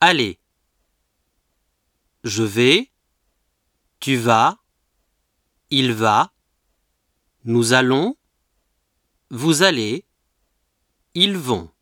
Allez. Je vais, tu vas, il va, nous allons, vous allez, ils vont.